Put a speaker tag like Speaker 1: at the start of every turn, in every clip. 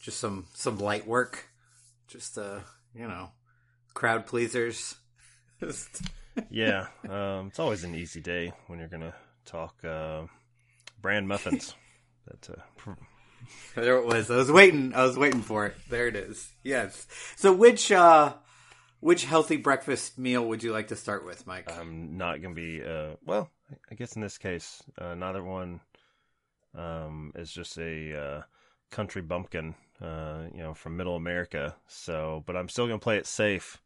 Speaker 1: just some some light work, just uh, you know, crowd pleasers.
Speaker 2: yeah, um, it's always an easy day when you're gonna talk uh, brand muffins. that uh,
Speaker 1: there it was. I was waiting. I was waiting for it. There it is. Yes. So which uh, which healthy breakfast meal would you like to start with, Mike?
Speaker 2: I'm not gonna be. Uh, well, I guess in this case, uh, neither one um, is just a uh, country bumpkin, uh, you know, from Middle America. So, but I'm still gonna play it safe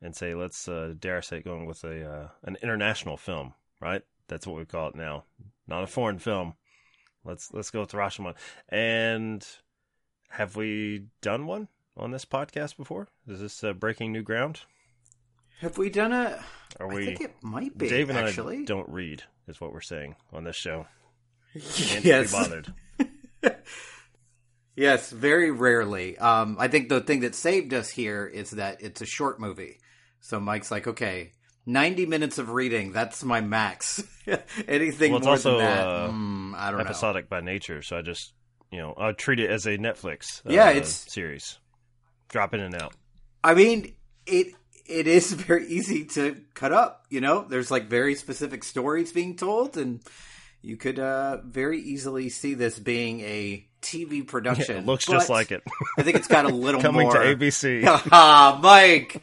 Speaker 2: and say let's uh, dare I say it, going with a uh, an international film, right? That's what we call it now, not a foreign film. Let's let's go with Rashomon. And have we done one on this podcast before? Is this uh, breaking new ground?
Speaker 1: Have we done it?
Speaker 2: Are we?
Speaker 1: I think it might be.
Speaker 2: Dave and
Speaker 1: actually.
Speaker 2: I don't read, is what we're saying on this show.
Speaker 1: Can't
Speaker 2: yes. bothered.
Speaker 1: yes, very rarely. Um, I think the thing that saved us here is that it's a short movie. So Mike's like, okay, 90 minutes of reading, that's my max. Anything
Speaker 2: well,
Speaker 1: more
Speaker 2: also,
Speaker 1: than that,
Speaker 2: uh,
Speaker 1: mm, I don't
Speaker 2: episodic
Speaker 1: know.
Speaker 2: Episodic by nature. So I just, you know, I treat it as a Netflix uh,
Speaker 1: yeah, it's
Speaker 2: series. Drop in and out.
Speaker 1: I mean, it it is very easy to cut up, you know? There's like very specific stories being told and you could uh, very easily see this being a TV production.
Speaker 2: Yeah, it looks just like it.
Speaker 1: I think it's got a little
Speaker 2: coming
Speaker 1: more...
Speaker 2: to ABC.
Speaker 1: Ah, Mike.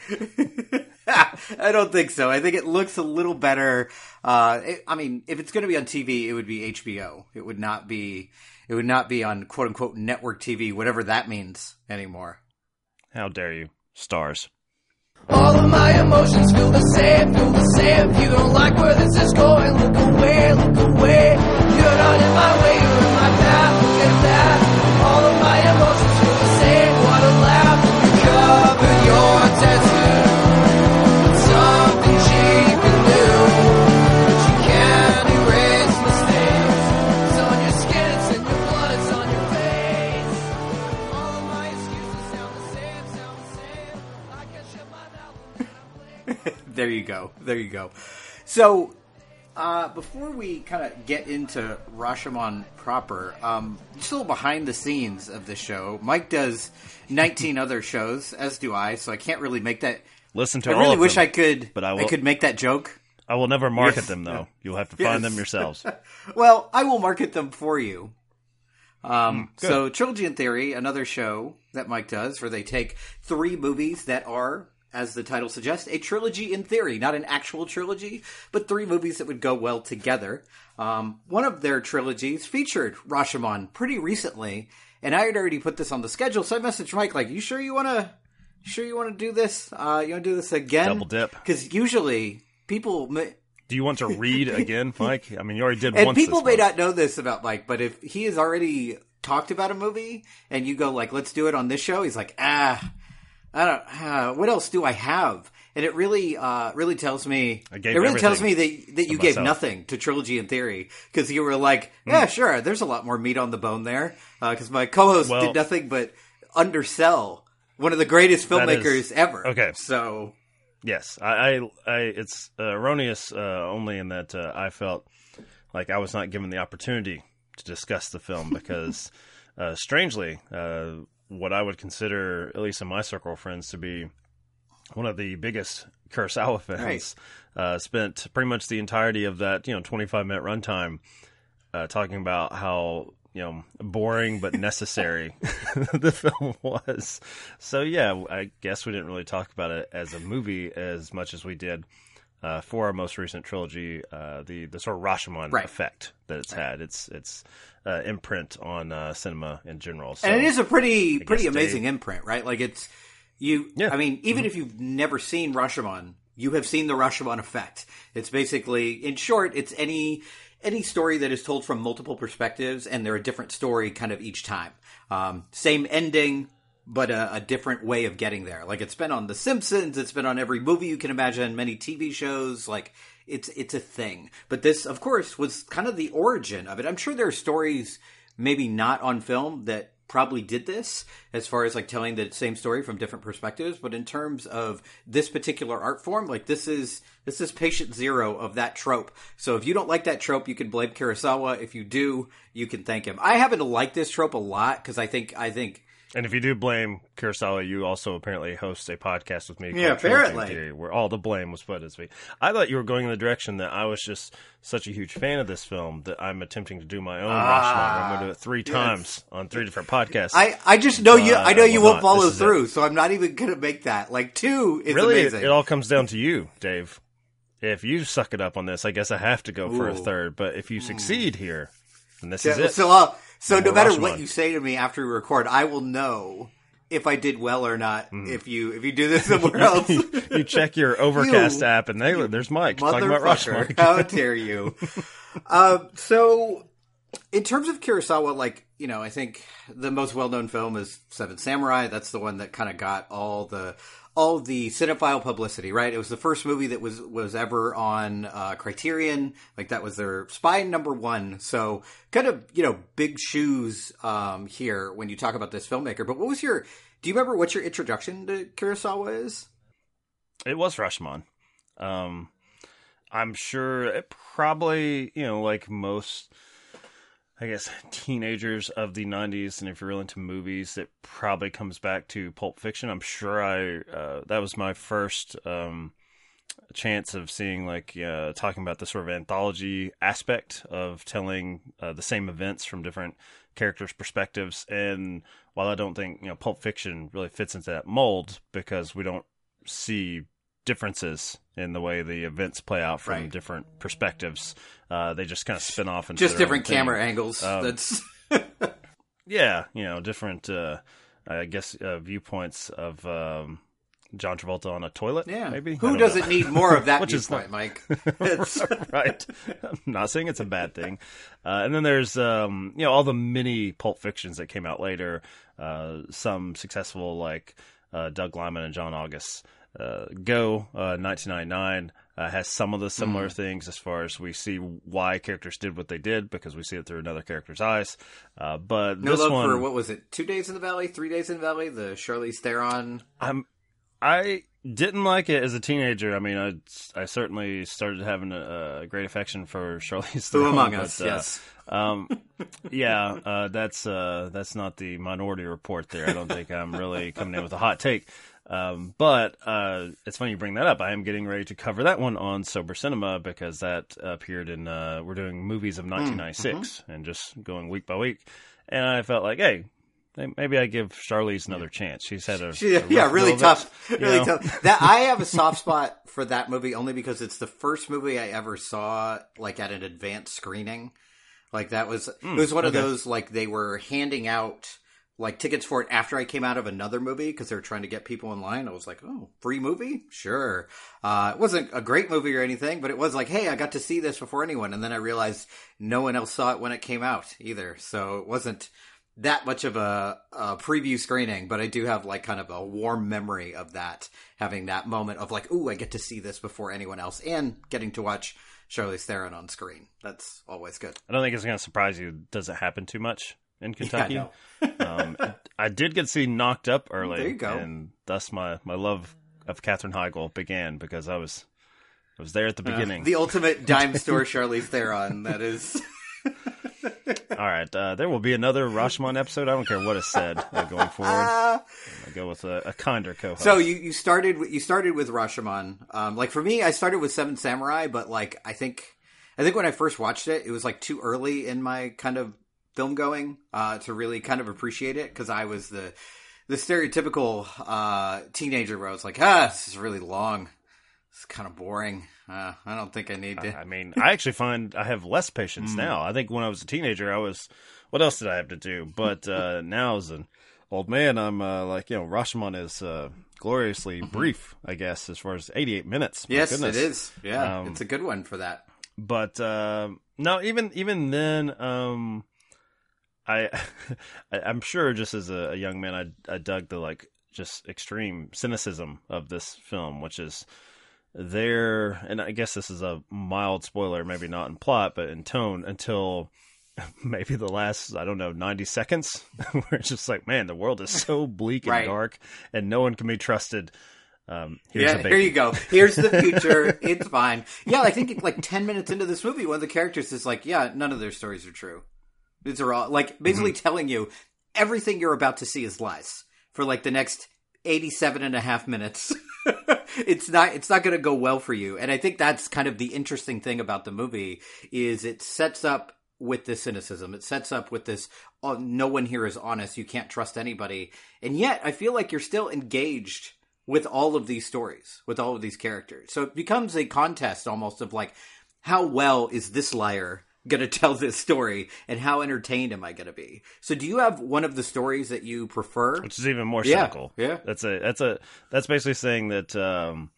Speaker 1: I don't think so. I think it looks a little better. Uh, it, I mean, if it's going to be on TV, it would be HBO. It would not be. It would not be on quote unquote network TV, whatever that means anymore.
Speaker 2: How dare you, stars?
Speaker 3: All of my emotions feel the same, feel the same. If you don't like where this is going, look away, look away.
Speaker 1: There you go. There you go. So, uh, before we kind of get into Rashomon proper, um, just a little behind the scenes of the show. Mike does 19 other shows, as do I, so I can't really make that.
Speaker 2: Listen to
Speaker 1: I
Speaker 2: all
Speaker 1: really
Speaker 2: of
Speaker 1: wish
Speaker 2: them,
Speaker 1: I could.
Speaker 2: but I
Speaker 1: I, could make that joke.
Speaker 2: I will never market
Speaker 1: Yes.
Speaker 2: them though. You'll have to
Speaker 1: Yes.
Speaker 2: find them yourselves.
Speaker 1: Well, I will market them for you. Um,
Speaker 2: Mm,
Speaker 1: so, Trilogy in Theory, another show that Mike does, where they take three movies that are, as the title suggests, a trilogy in theory, not an actual trilogy, but three movies that would go well together. Um, one of their trilogies featured Rashomon pretty recently, and I had already put this on the schedule, so I messaged Mike like, "You sure you want to? Sure you want to do this? Uh, you want to do this again?
Speaker 2: Double dip.
Speaker 1: Because usually people."
Speaker 2: Do you want to read again, Mike? I mean, you already did
Speaker 1: and
Speaker 2: once.
Speaker 1: people may not know this about Mike, but if he has already talked about a movie and you go like, "Let's do it on this show," he's like, "Ah, I don't. Uh, what else do I have?" And it really, uh, really tells me.
Speaker 2: I gave
Speaker 1: it really tells me that that you gave
Speaker 2: myself.
Speaker 1: nothing to Trilogy in Theory because you were like, "Yeah, sure." There's a lot more meat on the bone there because my co-host
Speaker 2: Well-
Speaker 1: did nothing but undersell one of the greatest
Speaker 2: That is-
Speaker 1: filmmakers ever.
Speaker 2: okay.
Speaker 1: so
Speaker 2: Yes, I, I, I it's uh, erroneous uh, only in that uh, I felt like I was not given the opportunity to discuss the film because, uh, strangely, uh, what I would consider, at least in my circle of friends, to be one of the biggest Kurosawa fans, uh, spent pretty much the entirety of that you know 25 minute runtime uh, talking about how you know boring but necessary the film was. So yeah, I guess we didn't really talk about it as a movie as much as we did uh, for our most recent trilogy, uh, the the sort of Rashomon
Speaker 1: Right.
Speaker 2: effect that it's had. It's it's uh, imprint on uh, cinema in general. So,
Speaker 1: and it is a pretty pretty amazing imprint, right? Like it's you.
Speaker 2: Yeah.
Speaker 1: I mean, even if you've never seen Rashomon, you have seen the Rashomon effect. It's basically, in short, it's any any story that is told from multiple perspectives, and they're a different story kind of each time. Um, same ending. But a, a different way of getting there. Like it's been on The Simpsons, it's been on every movie you can imagine, many TV shows. Like it's it's a thing. But this, of course, was kind of the origin of it. I'm sure there are stories maybe not on film that probably did this as far as like telling the same story from different perspectives but in terms of this particular art form like this is this is patient zero of that trope so if you don't like that trope you can blame kurosawa if you do you can thank him i happen to like this trope a lot because i think i think
Speaker 2: And if you do blame Kurosawa, you also apparently host a podcast with me.
Speaker 1: Yeah, apparently.
Speaker 2: Theory, where all the blame was put as me. I thought you were going in the direction that I was just such a huge fan of this film that I'm attempting to do my own. I'm going to do it three times on three different podcasts.
Speaker 1: I, I just know you. I know you won't
Speaker 2: not.
Speaker 1: follow
Speaker 2: is it.
Speaker 1: through, so I'm not even gonna make that. Like two is
Speaker 2: really,
Speaker 1: amazing.
Speaker 2: it all comes down to you, Dave. If you suck it up on this, I guess I have to go for a third. But if you succeed here, then this
Speaker 1: so,
Speaker 2: is it.
Speaker 1: so, uh, so no matter what you say to me after we record, I will know if I did well or not.
Speaker 2: Hmm.
Speaker 1: If you if you do this somewhere else,
Speaker 2: you check your Overcast
Speaker 1: You-
Speaker 2: app, and they, there's Mike talking about Rashomon.
Speaker 1: how dare you? uh, so, in terms of Kurosawa, like you know, I think the most well known film is Seven Samurai. That's the one that kind of got all the all the cinephile publicity, right? It was the first movie that was was ever on uh, Criterion. Like that was their spy number one. So, kind of you know, big shoes um, here when you talk about this filmmaker. But what was your? Do you remember what your introduction to Kurosawa is?
Speaker 2: It was Rashomon. Um, I'm sure it probably, you know, like most, I guess, teenagers of the 90s, and if you're real into movies, it probably comes back to Pulp Fiction. I'm sure I, uh, that was my first, um, chance of seeing like uh, talking about the sort of anthology aspect of telling uh, the same events from different characters' perspectives. And while I don't think you know Pulp Fiction really fits into that mold because we don't see differences in the way the events play out from
Speaker 1: Right.
Speaker 2: different perspectives, uh, they just kind of spin off into
Speaker 1: Just different camera angles.
Speaker 2: Um,
Speaker 1: That's
Speaker 2: Yeah, you know, different. Uh, I guess uh, viewpoints of. Um, John Travolta on a toilet,
Speaker 1: yeah.
Speaker 2: maybe.
Speaker 1: Who doesn't
Speaker 2: know.
Speaker 1: need more of that
Speaker 2: Which is
Speaker 1: viewpoint, Mike? It's,
Speaker 2: right. I'm not saying it's a bad thing. Uh, and then there's, um, you know, all the mini Pulp Fictions that came out later. Uh, some successful, like uh, Doug Liman and John August. Uh, Go, uh, 1999, uh, has some of the similar
Speaker 1: Mm.
Speaker 2: things as far as we see why characters did what they did because we see it through another character's eyes. Uh, but
Speaker 1: no
Speaker 2: this
Speaker 1: love
Speaker 2: one,
Speaker 1: for what was it? Two days in the valley, three days in the valley. The Charlize Theron.
Speaker 2: I'm I didn't like it as a teenager. I mean, I I certainly started having a, a great affection for Charlize
Speaker 1: Who among
Speaker 2: but,
Speaker 1: us?
Speaker 2: uh,
Speaker 1: yes.
Speaker 2: Um, yeah, uh, that's uh, that's not the Minority Report. There, I don't think I'm really coming in with a hot take. Um, but uh, it's funny you bring that up. I am getting ready to cover that one on Sober Cinema because that appeared in. Uh, we're doing movies of 1996 and just going week by week. And I felt like, hey, maybe I give Charlize another chance. She's had a,
Speaker 1: She-
Speaker 2: a
Speaker 1: yeah, really tough. Really
Speaker 2: know?
Speaker 1: tough. That I have a soft spot for that movie only because it's the first movie I ever saw like at an advanced screening. Like that was it was one of those like they were handing out like tickets for it after I came out of another movie because they were trying to get people in line. I was like, oh, free movie, sure. Uh, it wasn't a great movie or anything, but it was like, hey, I got to see this before anyone, and then I realized no one else saw it when it came out either. So it wasn't that much of a, a preview screening, but I do have like kind of a warm memory of that, having that moment of like, ooh, I get to see this before anyone else, and getting to watch Charlize Theron on screen. That's always good.
Speaker 2: I don't think it's going to surprise you. Doesn't happen too much in Kentucky.
Speaker 1: no.
Speaker 2: um, I did get to see Knocked Up early.
Speaker 1: There you go.
Speaker 2: And thus my, my love of Katherine Heigl began because I was I was there at the beginning.
Speaker 1: Uh, The ultimate dime store Charlize Theron. That is.
Speaker 2: All right, uh, there will be another Rashomon episode. I don't care what is said uh, going forward.
Speaker 1: Uh,
Speaker 2: I go with a, a kinder co-host.
Speaker 1: so you, you started with, you started with Rashomon. Um, like for me, I started with Seven Samurai, but like I think I think when I first watched it, it was like too early in my kind of film going uh, to really kind of appreciate it because I was the the stereotypical uh, teenager where I was like, ah, this is really long. It's kind of boring. Uh, I don't think I need to.
Speaker 2: I mean, I actually find I have less patience now. I think when I was a teenager, I was. What else did I have to do? But uh, now, as an old man, I'm uh, like, you know, Rashomon is uh, gloriously brief, I guess, as far as 88 minutes. My
Speaker 1: yes,
Speaker 2: goodness.
Speaker 1: it is. Yeah,
Speaker 2: Um,
Speaker 1: it's a good one for that.
Speaker 2: But uh, no, even even then, um, I, I'm sure just as a, a young man, I I dug the like just extreme cynicism of this film, which is there, and I guess this is a mild spoiler, maybe not in plot, but in tone, until maybe the last I don't know ninety seconds, where it's just like, man, the world is so bleak and
Speaker 1: Right.
Speaker 2: dark, and no one can be trusted. Um, here's
Speaker 1: yeah, here you go. Here's the future. it's fine. Yeah, I think like ten minutes into this movie, one of the characters is like, "Yeah, none of their stories are true. These are all like basically
Speaker 2: Mm-hmm.
Speaker 1: telling you everything you're about to see is lies for like the next 87 and a half minutes. it's not it's not going to go well for you. And I think that's kind of the interesting thing about the movie is it sets up with this cynicism. It sets up with this oh, no one here is honest. You can't trust anybody. And yet I feel like you're still engaged with all of these stories, with all of these characters. So it becomes a contest almost of like how well is this liar going to tell this story and how entertained am I going to be? So do you have one of the stories that you prefer?
Speaker 2: Which is even more
Speaker 1: Yeah,
Speaker 2: cynical.
Speaker 1: yeah.
Speaker 2: That's a that's a that's basically saying that um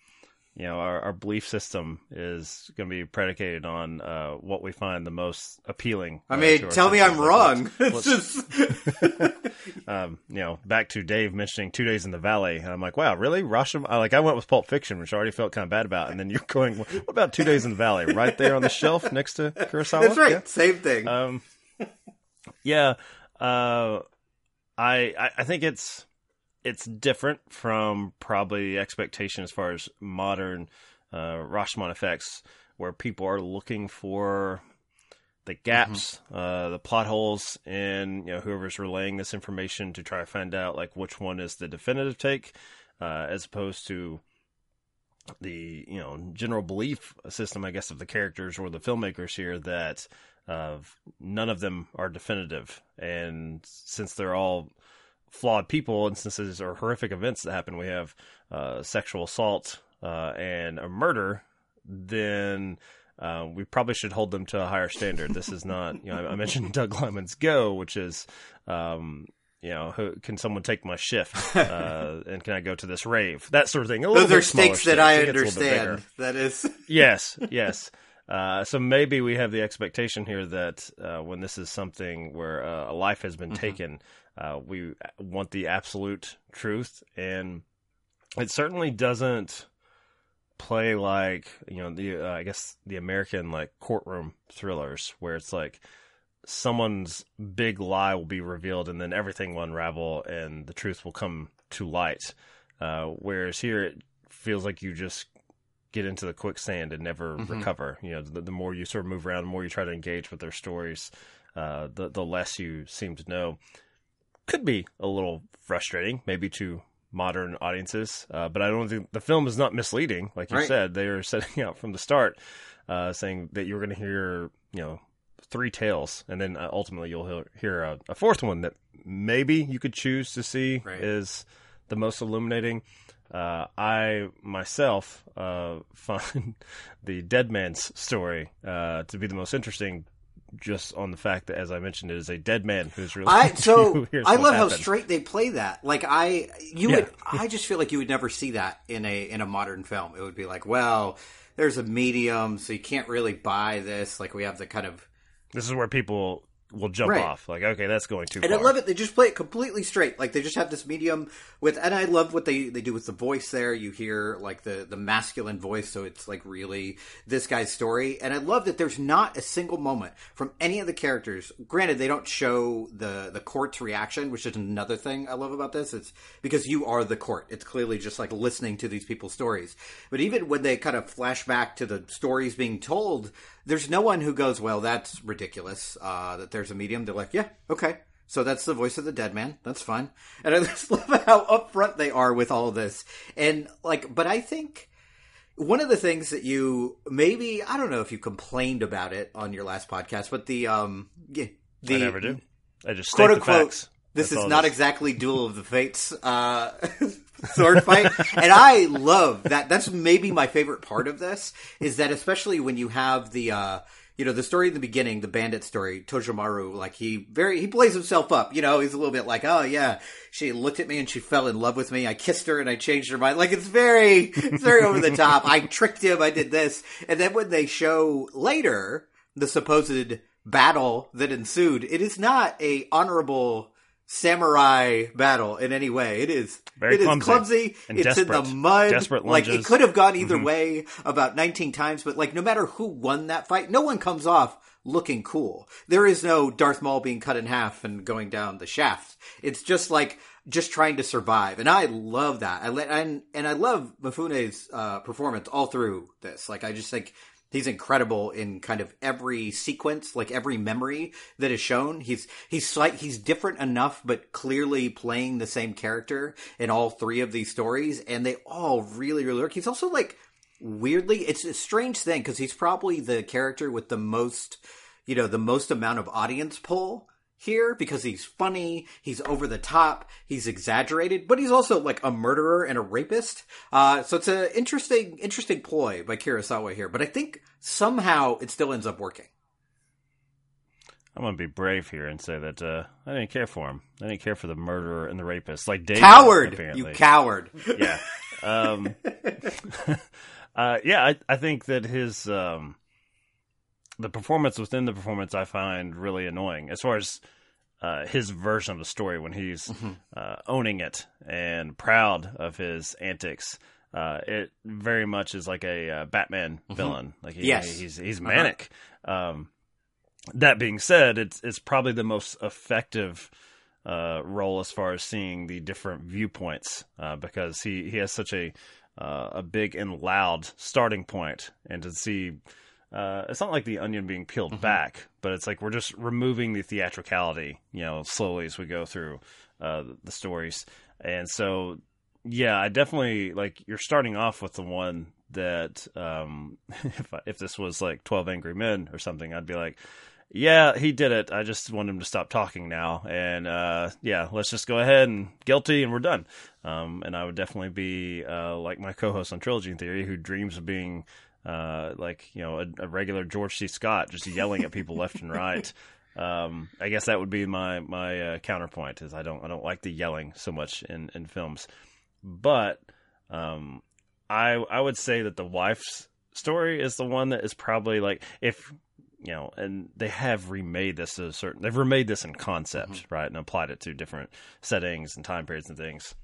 Speaker 2: you know our, our belief system is going to be predicated on uh, what we find the most appealing.
Speaker 1: I
Speaker 2: uh,
Speaker 1: mean,
Speaker 2: our
Speaker 1: tell me. I'm
Speaker 2: Like,
Speaker 1: wrong.
Speaker 2: let's-
Speaker 1: It's just
Speaker 2: um, you know, back to Dave mentioning Two Days in the Valley, and I'm like, wow, really? Rashomon? I, like, I went with Pulp Fiction, which I already felt kind of bad about, and then you're going, what about Two Days in the Valley, right there on the shelf next to Kurosawa?
Speaker 1: that's right.
Speaker 2: Yeah.
Speaker 1: Same thing.
Speaker 2: Um, yeah, uh, I, I I think it's it's different from probably expectation as far as modern uh, Rashomon effects, where people are looking for the gaps, uh, the plot holes, and you know whoever's relaying this information to try to find out like which one is the definitive take, uh, as opposed to the you know general belief system, I guess, of the characters or the filmmakers here that uh, none of them are definitive, and since they're all flawed people, since these horrific events that happen, we have uh, sexual assault uh, and a murder, then. Uh, we probably should hold them to a higher standard. This is not, you know, I I mentioned Doug Liman's Go, which is, um, you know, who, can someone take my shift? Uh, and can I go to this rave? That sort of thing. A little
Speaker 1: Those are stakes that I
Speaker 2: It gets a little bit bigger.
Speaker 1: understand. That is
Speaker 2: yes, yes. Uh, so maybe we have the expectation here that uh, when this is something where uh, a life has been
Speaker 1: Mm-hmm.
Speaker 2: taken, uh, we want the absolute truth, and it certainly doesn't play like you know the uh, I guess the American like courtroom thrillers where it's like someone's big lie will be revealed and then everything will unravel and the truth will come to light. Uh, whereas here it feels like you just get into the quicksand and never
Speaker 1: Mhm.
Speaker 2: recover. You know, the, the more you sort of move around, the more you try to engage with their stories, uh, the the less you seem to know. Could be a little frustrating, maybe to modern audiences, uh, but I don't think the film is not misleading. Like you
Speaker 1: Right.
Speaker 2: said, they are setting out from the start, uh, saying that you're going to hear, you know, three tales, and then uh, ultimately you'll hear, hear a, a fourth one that maybe you could choose to see
Speaker 1: Right.
Speaker 2: is the most illuminating. Uh, I myself uh, find the dead man's story uh, to be the most interesting, just on the fact that, as I mentioned, it is a dead man who's really.
Speaker 1: I so I love how straight they play that. Like I you
Speaker 2: Yeah.
Speaker 1: would I just feel like you would never see that in a in a modern film. It would be like, well, there's a medium, so you can't really buy this. Like we have the kind of
Speaker 2: This is where people will jump
Speaker 1: Right.
Speaker 2: off. Like, okay, that's going too
Speaker 1: and
Speaker 2: far.
Speaker 1: I love it. They just play it completely straight. Like they just have this medium with, and I love what they they do with the voice. There, you hear like the the masculine voice, so it's like really this guy's story. And I love that there's not a single moment from any of the characters. Granted, they don't show the the court's reaction, which is another thing I love about this. It's because you are the court. It's clearly just like listening to these people's stories. But even when they kind of flash back to the stories being told, there's no one who goes, "Well, that's ridiculous." Uh, that there's a medium. They're like, "Yeah, okay." So that's the voice of the dead man. That's fine. And I just love how upfront they are with all this. And like, but I think one of the things that you maybe I don't know if you complained about it on your last podcast, but the um the
Speaker 2: I never do. I just
Speaker 1: quote
Speaker 2: the
Speaker 1: unquote. This
Speaker 2: That's
Speaker 1: is not
Speaker 2: it is.
Speaker 1: exactly Duel of the Fates uh, sword fight, and I love that. That's maybe my favorite part of this is that especially when you have the uh, you know the story in the beginning, the bandit story, Tajomaru, like he very he plays himself up. You know, he's a little bit like, oh yeah, she looked at me and she fell in love with me. I kissed her and I changed her mind. Like it's very it's very over the top. I tricked him. I did this, and then when they show later the supposed battle that ensued, it is not a honorable samurai battle in any way. It is
Speaker 2: Very
Speaker 1: it is
Speaker 2: clumsy
Speaker 1: clumsy.
Speaker 2: and
Speaker 1: it's in the mud.
Speaker 2: Desperate
Speaker 1: like it could have gone either
Speaker 2: Mm-hmm.
Speaker 1: way about 19 times, but like no matter who won that fight, no one comes off looking cool. There is no Darth Maul being cut in half and going down the shaft. It's just like just trying to survive, and I love that. I and and I love Mifune's uh, performance all through this. Like I just think He's incredible in kind of every sequence, like every memory that is shown. He's he's slight he's different enough, but clearly playing the same character in all three of these stories, and they all really really work. He's also like weirdly, it's a strange thing because he's probably the character with the most, you know, the most amount of audience pull here because he's funny, he's over the top, he's exaggerated, but he's also like a murderer and a rapist. Uh, so it's an interesting, interesting ploy by Kurosawa here, but I think somehow it still ends up working.
Speaker 2: I'm gonna be brave here and say that uh, I didn't care for him. I didn't care for the murderer and the rapist, like David.
Speaker 1: Coward,
Speaker 2: apparently.
Speaker 1: you coward.
Speaker 2: yeah. Um, uh, yeah, I, I think that his um, the performance within the performance I find really annoying as far as uh, his version of the story when he's
Speaker 1: Mm-hmm.
Speaker 2: uh, owning it and proud of his antics. Uh, it very much is like a uh, Batman villain. Like he,
Speaker 1: Mm-hmm. Yes.
Speaker 2: he's he's
Speaker 1: Uh-huh.
Speaker 2: manic. Um, that being said, it's it's probably the most effective uh, role as far as seeing the different viewpoints uh, because he, he has such a uh, a big and loud starting point, and to see uh, it's not like the onion being peeled back, but it's like we're just removing the theatricality, you know, slowly as we go through uh, the stories, and so yeah, I definitely like you're starting off with the one that um, if I, if this was like Twelve Angry Men or something, I'd be like, yeah, he did it. I just want him to stop talking now, and uh, yeah, let's just go ahead and guilty, and we're done. Um, and I would definitely be uh, like my co-host on Trilogy Theory, who dreams of being uh, like you know a, a regular George C. Scott, just yelling at people left and right. Um, I guess that would be my my uh, counterpoint. Is I don't I don't like the yelling so much in in films, but um, I I would say that the wife's story is the one that is probably like if you know, and they have remade this to a certain. They've remade this in concept, right, and applied it to different settings and time periods and things.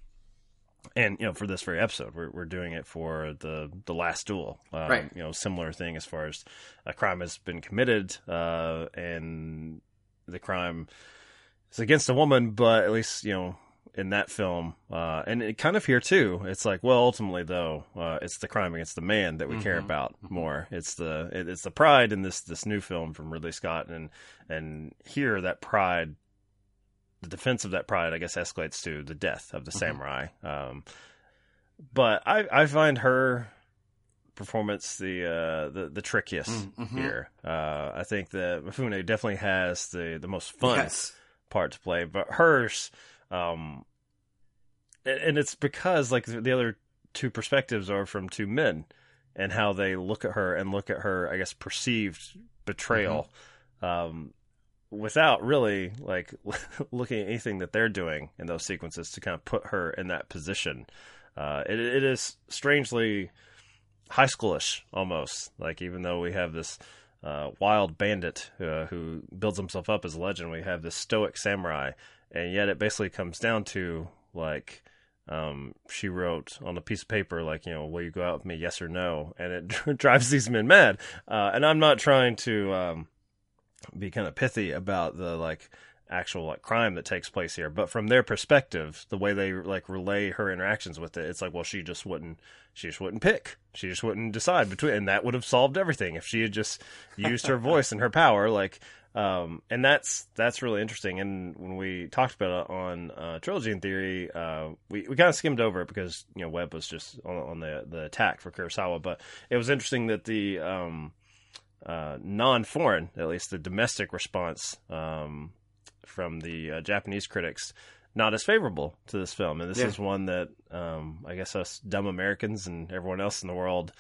Speaker 2: And you know, for this very episode, we're we're doing it for the the last duel, um,
Speaker 1: Right.
Speaker 2: You know, similar thing as far as a crime has been committed, uh, and the crime is against a woman, but at least you know in that film, uh, and it kind of here too. It's like, well, ultimately though, uh, it's the crime against the man that we care about more. It's the it, it's the pride in this this new film from Ridley Scott, and and here that pride, the defense of that pride, I guess, escalates to the death of the samurai. Um, but I I find her performance the uh the the trickiest
Speaker 1: Mhm.
Speaker 2: here. Uh, I think that Mifune definitely has the the most fun
Speaker 1: Yes.
Speaker 2: part to play, but hers, um, and it's because like the other two perspectives are from two men and how they look at her and look at her, I guess, perceived betrayal, um, without really like looking at anything that they're doing in those sequences to kind of put her in that position. Uh, it, it is strangely high schoolish almost. Like even though we have this uh, wild bandit uh, who builds himself up as a legend, we have this stoic samurai, and yet it basically comes down to like um, she wrote on a piece of paper, like you know, will you go out with me, yes or no, and it drives these men mad. Uh, and I'm not trying to um, be kind of pithy about the like actual like crime that takes place here. But from their perspective the way they like relay her interactions with it it's like well she just wouldn't she just wouldn't pick. She just wouldn't decide between and that would have solved everything if she had just used her voice and her power like um and that's that's really interesting. And when we talked about it on uh trilogy in theory uh we, we kind of skimmed over it because you know webb was just on, on the the attack for kurosawa. But it was interesting that the um uh, non-foreign, at least the domestic response um, from the uh, Japanese critics, not as favorable to this film. And this
Speaker 1: Yeah.
Speaker 2: is one that um, I guess us dumb Americans and everyone else in the world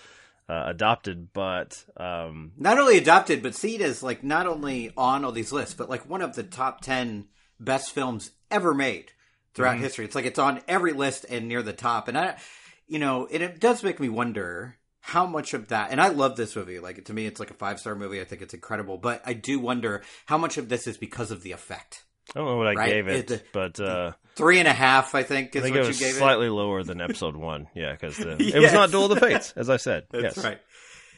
Speaker 2: uh, adopted. But um,
Speaker 1: Not only adopted, but seen as like not only on all these lists, but like one of the top ten best films ever made throughout
Speaker 2: Mm-hmm.
Speaker 1: history. It's like it's on every list and near the top. And I, you know, and it does make me wonder how much of that. And I love this movie. Like to me, it's like a five star movie. I think it's incredible. But I do wonder how much of this is because of the effect.
Speaker 2: I don't know what I
Speaker 1: Right.
Speaker 2: gave it,
Speaker 1: It-
Speaker 2: but uh,
Speaker 1: Three and a half, I think,
Speaker 2: I think
Speaker 1: what
Speaker 2: it
Speaker 1: you
Speaker 2: was
Speaker 1: gave
Speaker 2: slightly lower than episode one. Yeah, because it was not Duel of the Fates, as I said.
Speaker 1: That's
Speaker 2: yes,
Speaker 1: right.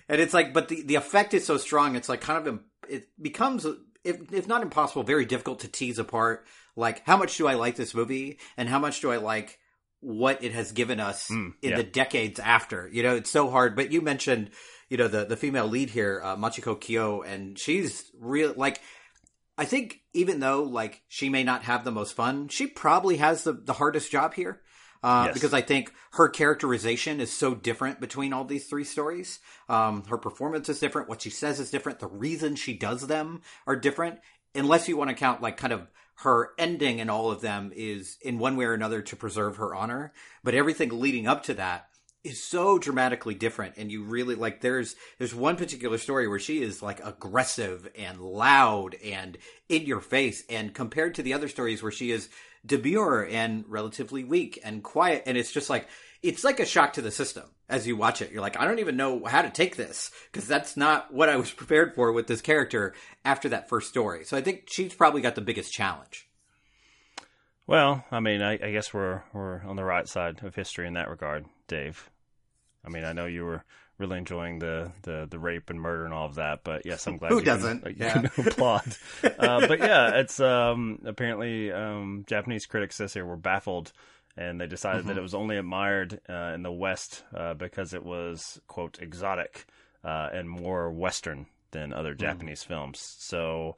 Speaker 1: And it's like, but the, the effect is so strong. It's like kind of, it becomes, if, if not impossible, very difficult to tease apart. Like, how much do I like this movie and how much do I like what it has given us
Speaker 2: Mm,
Speaker 1: in
Speaker 2: yeah.
Speaker 1: the decades after? You know, it's so hard. But you mentioned, you know the the female lead here, uh, Machiko Kyo, and she's real like. I think even though like she may not have the most fun, she probably has the, the hardest job here. Uh,
Speaker 2: Yes.
Speaker 1: because I think her characterization is so different between all these three stories. Um, her performance is different. What she says is different. The reasons she does them are different. Unless you want to count like kind of her ending in all of them is in one way or another to preserve her honor. But everything leading up to that is so dramatically different. And you really like there's there's one particular story where she is like aggressive and loud and in your face. And compared to the other stories where she is demure and relatively weak and quiet. And it's just like it's like a shock to the system as you watch it you're like i don't even know how to take this because that's not what i was prepared for with this character after that first story so i think she's probably got the biggest challenge
Speaker 2: Well, I mean, I, I guess we're we're on the right side of history in that regard, Dave. I mean, I know you were really enjoying the, the, the rape and murder and all of that, but yes, I'm glad
Speaker 1: Who
Speaker 2: you can-
Speaker 1: doesn't?
Speaker 2: you
Speaker 1: Yeah.
Speaker 2: can applaud. uh, but yeah, it's um, apparently um, Japanese critics this year were baffled, and they decided
Speaker 1: Mm-hmm.
Speaker 2: that it was only admired uh, in the West uh, because it was quote exotic uh, and more Western than other Japanese films. So.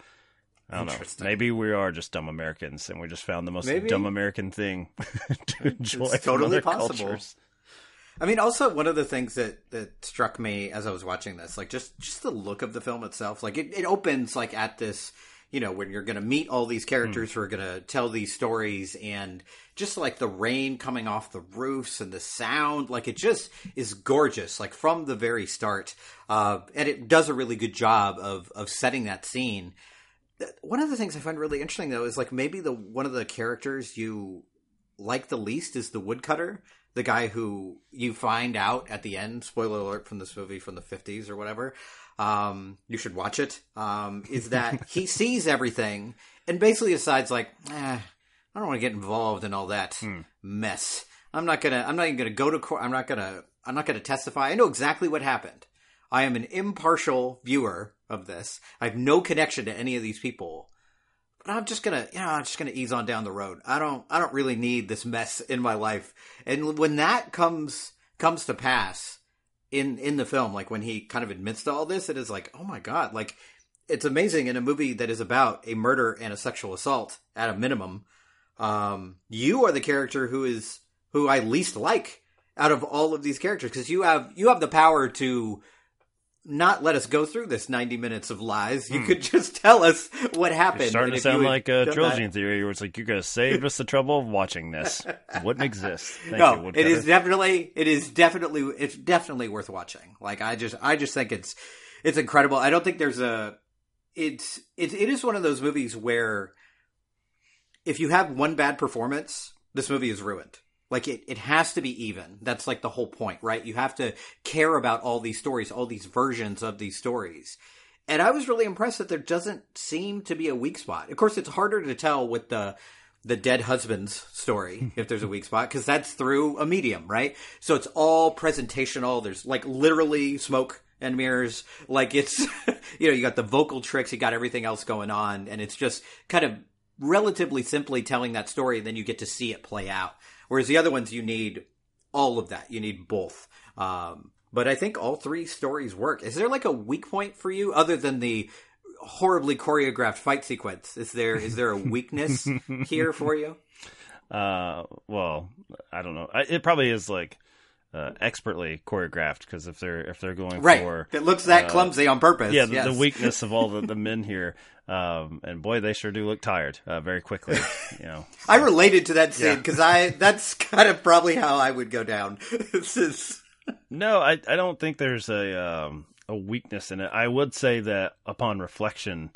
Speaker 2: I don't know.
Speaker 1: Mm.
Speaker 2: Maybe we are just dumb Americans, and we just found the most
Speaker 1: Maybe.
Speaker 2: dumb American thing to enjoy
Speaker 1: It's totally possible.
Speaker 2: cultures.
Speaker 1: I mean, also one of the things that that struck me as I was watching this, like just just the look of the film itself, like it, it opens like at this, you know, when you're going to meet all these characters who are going to tell these stories, and just like the rain coming off the roofs and the sound, like it just is gorgeous, like from the very start, uh, and it does a really good job of of setting that scene. One of the things I find really interesting though is like maybe the one of the characters you like the least is the woodcutter, the guy who you find out at the end. Spoiler alert from this movie from the fifties or whatever. Um, you should watch it. Um, is that he sees everything and basically decides like, eh, I don't want to get involved in all that mess. I'm not gonna. I'm not even gonna go to court. I'm not gonna. I'm not gonna testify. I know exactly what happened. I am an impartial viewer of this. I have no connection to any of these people but I'm just gonna, you know, I'm just gonna ease on down the road. I don't, I don't really need this mess in my life. And when that comes comes to pass in in the film, like when he kind of admits to all this, it is like, oh my god, like it's amazing in a movie that is about a murder and a sexual assault at a minimum. Um, you are the character who is who I least like out of all of these characters because you have you have the power to not let us go through this 90 minutes of lies. You could just tell us what happened.
Speaker 2: It's Hmm. starting to sound like a trilogy
Speaker 1: that-
Speaker 2: theory, where it's like you guys saved us the trouble of watching this. It Wouldn't exist. Thank you,
Speaker 1: no, it
Speaker 2: Woodcutter.
Speaker 1: is definitely, it is definitely, it's definitely worth watching. Like I just, I just think it's, it's incredible. I don't think there's a, it's, it, it is one of those movies where if you have one bad performance, this movie is ruined. Like it, it has to be even. That's like the whole point, right? You have to care about all these stories, all these versions of these stories. And I was really impressed that there doesn't seem to be a weak spot. Of course, it's harder to tell with the the dead husband's story if there's a weak spot because that's through a medium, right? So it's all presentational. There's like literally smoke and mirrors. Like it's you know you got the vocal tricks, you got everything else going on, and it's just kind of relatively simply telling that story. And then you get to see it play out. Whereas the other ones, you need all of that. You need both. Um, but I think all three stories work. Is there like a weak point for you other than the horribly choreographed fight sequence? Is there is there a weakness here for you?
Speaker 2: Uh, well, I don't know. I, it probably is like uh, expertly choreographed because if they're if they're going
Speaker 1: Right.
Speaker 2: for
Speaker 1: It looks that
Speaker 2: uh,
Speaker 1: clumsy on purpose.
Speaker 2: yeah the,
Speaker 1: yes.
Speaker 2: the weakness of all the, the men here, um, and boy they sure do look tired uh, very quickly. You know,
Speaker 1: I related to that scene
Speaker 2: Yeah.
Speaker 1: because I that's kind of probably how I would go down. this is
Speaker 2: No, I I don't think there's a um, a weakness in it. I would say that upon reflection,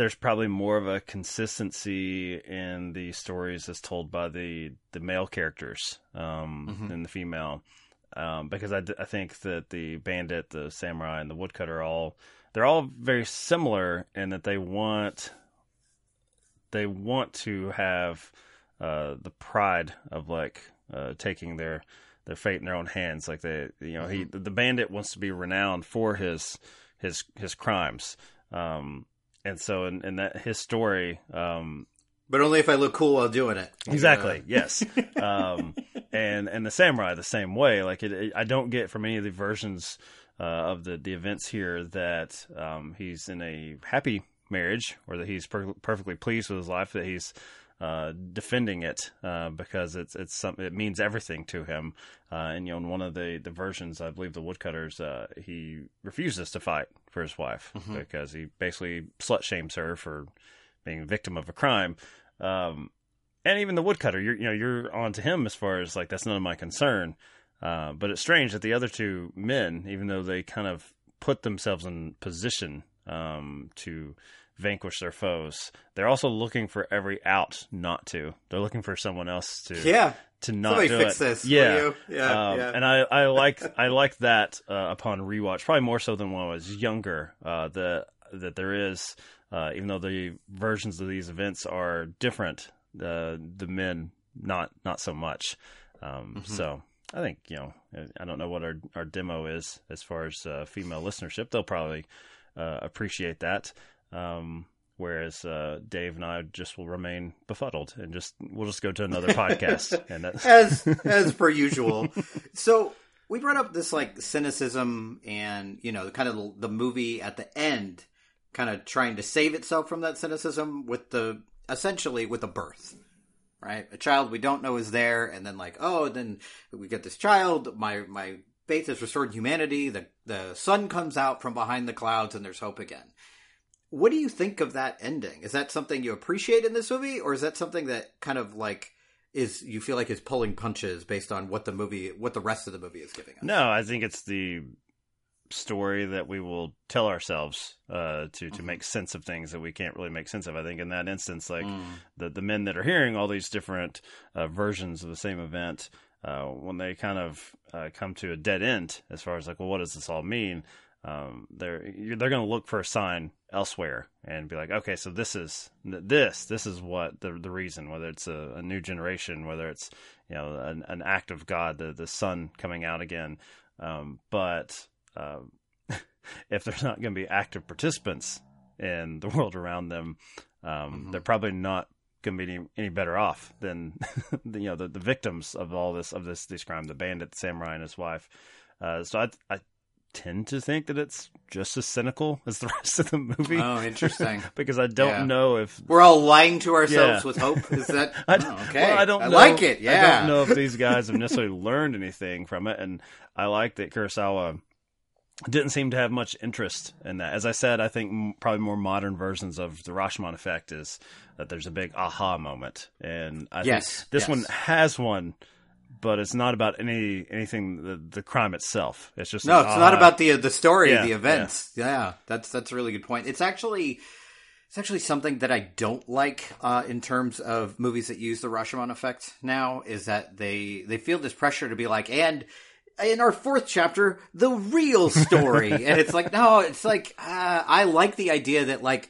Speaker 2: there's probably more of a consistency in the stories as told by the the male characters um,
Speaker 1: Mhm.
Speaker 2: than the female. Um, because I, d- I think that the bandit, the samurai, and the woodcutter are all they're all very similar in that they want they want to have uh, the pride of like uh, taking their their fate in their own hands. Like they, you know, he the bandit wants to be renowned for his his his crimes. Um, and so in, in that his story, um,
Speaker 1: but only if I look cool while doing it.
Speaker 2: exactly, yes. Um, and and the samurai the same way. Like it, it- I don't get from any of the versions uh, of the the events here that um, he's in a happy marriage or that he's per- perfectly pleased with his life that he's uh, defending it uh, because it's it's something it means everything to him. Uh, and you know, in one of the, the versions, I believe the woodcutters, uh, he refuses to fight for his wife
Speaker 1: Mm-hmm.
Speaker 2: because he basically slut shames her for being a victim of a crime. Um, and even the woodcutter, you're you know you're on to him as far as like that's none of my concern. Uh, but it's strange that the other two men, even though they kind of put themselves in position um, to vanquish their foes, they're also looking for every out not to. They're looking for someone else to
Speaker 1: Yeah.
Speaker 2: to not
Speaker 1: Somebody
Speaker 2: do
Speaker 1: fix
Speaker 2: it.
Speaker 1: this,
Speaker 2: Yeah,
Speaker 1: you? Yeah,
Speaker 2: Um,
Speaker 1: yeah.
Speaker 2: And I I like I like that uh, upon rewatch, probably more so than when I was younger. Uh, the that there is, uh, even though the versions of these events are different, the the men not not so much. Um,
Speaker 1: Mm-hmm.
Speaker 2: So I think you know I don't know what our our demo is as far as uh, female listenership. They'll probably uh, appreciate that. Um, whereas uh, Dave and I just will remain befuddled and just we'll just go to another podcast. And that's
Speaker 1: as as per usual. So we brought up this like cynicism and you know kind of the movie at the end, kind of trying to save itself from that cynicism with the essentially with a birth, right? A child we don't know is there, and then like oh, then we get this child. My my faith is restored in humanity. The the sun comes out from behind the clouds, and there's hope again. What do you think of that ending? Is that something you appreciate in this movie, or is that something that kind of like is you feel like is pulling punches based on what the movie, what the rest of the movie is giving us?
Speaker 2: No, I think it's the story that we will tell ourselves uh, to to make sense of things that we can't really make sense of. I think in that instance, like the the men that are hearing all these different uh, versions of the same event, uh, when they kind of uh, come to a dead end, as far as like, well, what does this all mean? Um, they're they're going to look for a sign elsewhere and be like, okay, so this is this this is what the the reason, whether it's a, a new generation, whether it's you know an, an act of God, the the sun coming out again. Um, but um, if they're not going to be active participants in the world around them, um, they're probably not going to be any, any better off than the, you know the, the victims of all this of this this crime, the bandit, the samurai, and his wife. Uh, so I, I tend to think that it's just as cynical as the rest of the movie.
Speaker 1: Oh, interesting.
Speaker 2: because I don't
Speaker 1: Yeah.
Speaker 2: know if
Speaker 1: We're all lying to ourselves
Speaker 2: Yeah.
Speaker 1: with hope. Is that oh,
Speaker 2: I,
Speaker 1: oh, okay?
Speaker 2: well, I don't
Speaker 1: I
Speaker 2: know,
Speaker 1: like it. Yeah.
Speaker 2: I don't know if these guys have necessarily learned anything from it, and I like that Kurosawa didn't seem to have much interest in that. As I said, I think m- probably more modern versions of the Rashomon effect is that there's a big aha moment, and I
Speaker 1: Yes,
Speaker 2: think this
Speaker 1: yes.
Speaker 2: one has one. But it's not about any anything the, the crime itself. It's just
Speaker 1: No,
Speaker 2: an
Speaker 1: it's not about the the story,
Speaker 2: Yeah,
Speaker 1: the events. Yeah. that's that's a really good point. It's actually it's actually something that I don't like uh, in terms of movies that use the Rashomon effect. Now is that they they feel this pressure to be like and. In our fourth chapter, the real story, and it's like no, it's like uh, I like the idea that like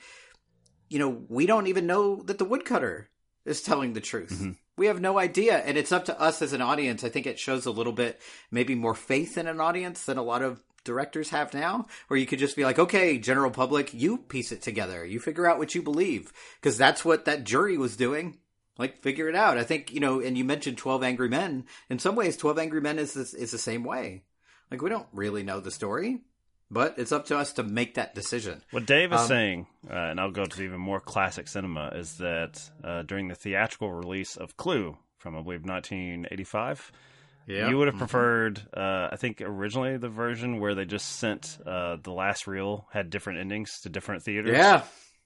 Speaker 1: you know we don't even know that the woodcutter is telling the truth. We have no idea, and it's up to us as an audience. I think it shows a little bit, maybe more faith in an audience than a lot of directors have now, where you could just be like, okay, general public, you piece it together, you figure out what you believe, because that's what that jury was doing. Like, figure it out. I think you know, and you mentioned Twelve Angry Men. In some ways, Twelve Angry Men is is the same way. Like, we don't really know the story, but it's up to us to make that decision.
Speaker 2: What Dave is
Speaker 1: Um,
Speaker 2: saying, uh, and I'll go to even more classic cinema, is that uh, during the theatrical release of Clue from, I believe, 1985,
Speaker 1: Yeah,
Speaker 2: you would have preferred, uh, I think, originally the version where they just sent uh, the last reel had different endings to different theaters.
Speaker 1: yeah,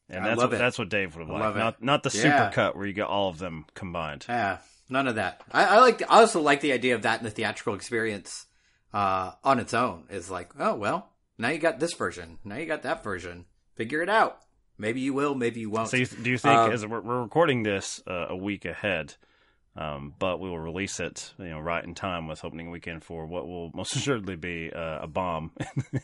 Speaker 2: and that's what, that's what Dave would have liked. Not not the
Speaker 1: Yeah.
Speaker 2: super cut where you get all of them combined.
Speaker 1: Yeah, none of that. I, I like. I also like the idea of that in the theatrical experience uh, on its own. Is like, oh well, now you got this version. Now you got that version. Figure it out. Maybe you will. Maybe you won't.
Speaker 2: So, you, do you think,
Speaker 1: Um,
Speaker 2: as we're, we're recording this uh, a week ahead, um, but we will release it, you know, right in time with opening weekend for what will most assuredly be uh, a bomb.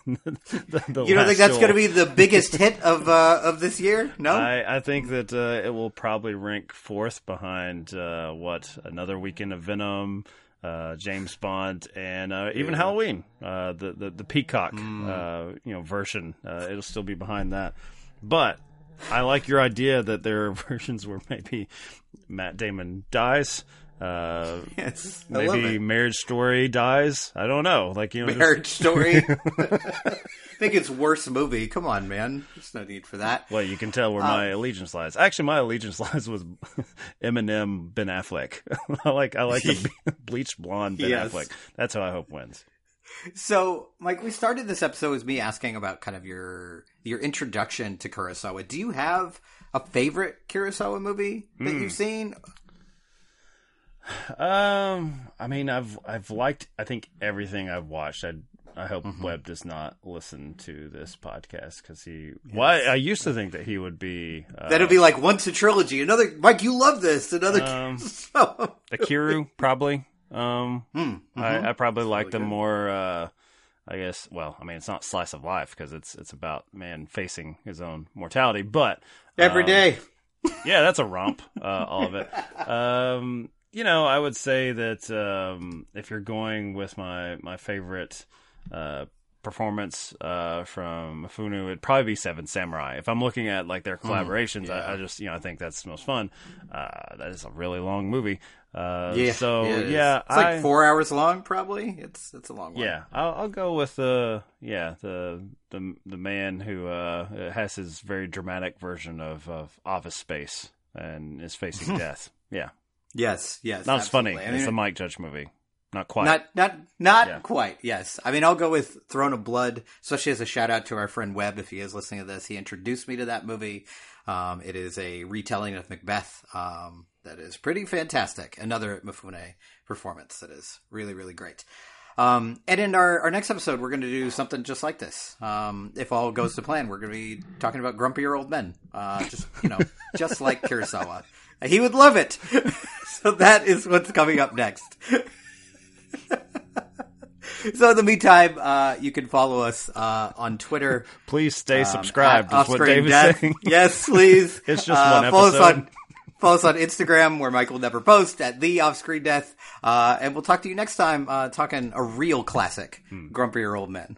Speaker 2: The- the
Speaker 1: you don't think that's going to be the biggest hit of uh, of this year? No.
Speaker 2: I, I think that uh, it will probably rank fourth behind uh, what another weekend of Venom, uh, James Bond, and uh, even Halloween. Uh, the, the the Peacock,
Speaker 1: Mm.
Speaker 2: uh, you know, version. Uh, it'll still be behind that, but I like your idea that there are versions where maybe Matt Damon dies. Uh,
Speaker 1: Yes,
Speaker 2: maybe. Marriage Story dies. I don't know. Like you know, just-
Speaker 1: Marriage Story. I think it's worst movie. Come on, man. There's no need for that.
Speaker 2: well, you can tell where
Speaker 1: Uh,
Speaker 2: my allegiance lies. Actually, my allegiance lies with Eminem Ben Affleck. I like I like the bleached blonde Ben
Speaker 1: Yes.
Speaker 2: Affleck. That's how I hope wins.
Speaker 1: So, Mike, we started this episode with me asking about kind of your your introduction to Kurosawa. Do you have a favorite Kurosawa movie that
Speaker 2: Hmm.
Speaker 1: you've seen?
Speaker 2: Um, I mean, I've I've liked I think everything I've watched. I I hope
Speaker 1: Mm-hmm.
Speaker 2: Webb does not listen to this podcast because he. Why I used to think that he would be uh,
Speaker 1: That'll be like once a trilogy. Another, Mike, you love this. Another.
Speaker 2: Um,
Speaker 1: Kurosawa.
Speaker 2: Ikiru probably. Um,
Speaker 1: Hmm,
Speaker 2: I, I probably like
Speaker 1: really
Speaker 2: the
Speaker 1: good.
Speaker 2: more. Uh, I guess. Well, I mean, it's not slice of life because it's it's about man facing his own mortality, but
Speaker 1: Every
Speaker 2: um,
Speaker 1: day.
Speaker 2: yeah, that's a romp, uh, all of it. Um, you know, I would say that um, if you're going with my my favorite uh, performance uh, from Mifune, it'd probably be Seven Samurai. If I'm looking at like their collaborations, I, I just you know I think that's the most fun. Uh, that is a really long movie. Uh,
Speaker 1: Yeah.
Speaker 2: so
Speaker 1: it is.
Speaker 2: yeah,
Speaker 1: it's like four hours long, probably. It's it's a long one.
Speaker 2: yeah, I'll, I'll go with the yeah the the the man who uh, has his very dramatic version of, of Office Space and is facing death. Yeah,
Speaker 1: Yes. Yes.
Speaker 2: as funny.
Speaker 1: I mean,
Speaker 2: the Mike Judge movie. Not quite.
Speaker 1: Not not not
Speaker 2: Yeah.
Speaker 1: quite. Yes, I mean I'll go with Throne of Blood, especially as a shout out to our friend Webb if he is listening to this. He introduced me to that movie. Um, it is a retelling of Macbeth um, that is pretty fantastic. Another Mifune performance that is really really great. Um, and in our, our next episode, we're going to do something just like this. Um, if all goes to plan, we're going to be talking about grumpier old men. Uh, just you know, just like Kurosawa. He would love it. so that is what's coming up next. So in the meantime, uh, you can follow us uh, on Twitter.
Speaker 2: Please stay
Speaker 1: um,
Speaker 2: subscribed. Is what Dave is saying.
Speaker 1: Yes, please.
Speaker 2: It's just
Speaker 1: Uh,
Speaker 2: one
Speaker 1: Follow us
Speaker 2: episode.
Speaker 1: on, follow us on Instagram, where Michael never post at the Offscreen Death, uh, and we'll talk to you next time, uh, talking a real classic,
Speaker 2: Hmm.
Speaker 1: Grumpier Old Men.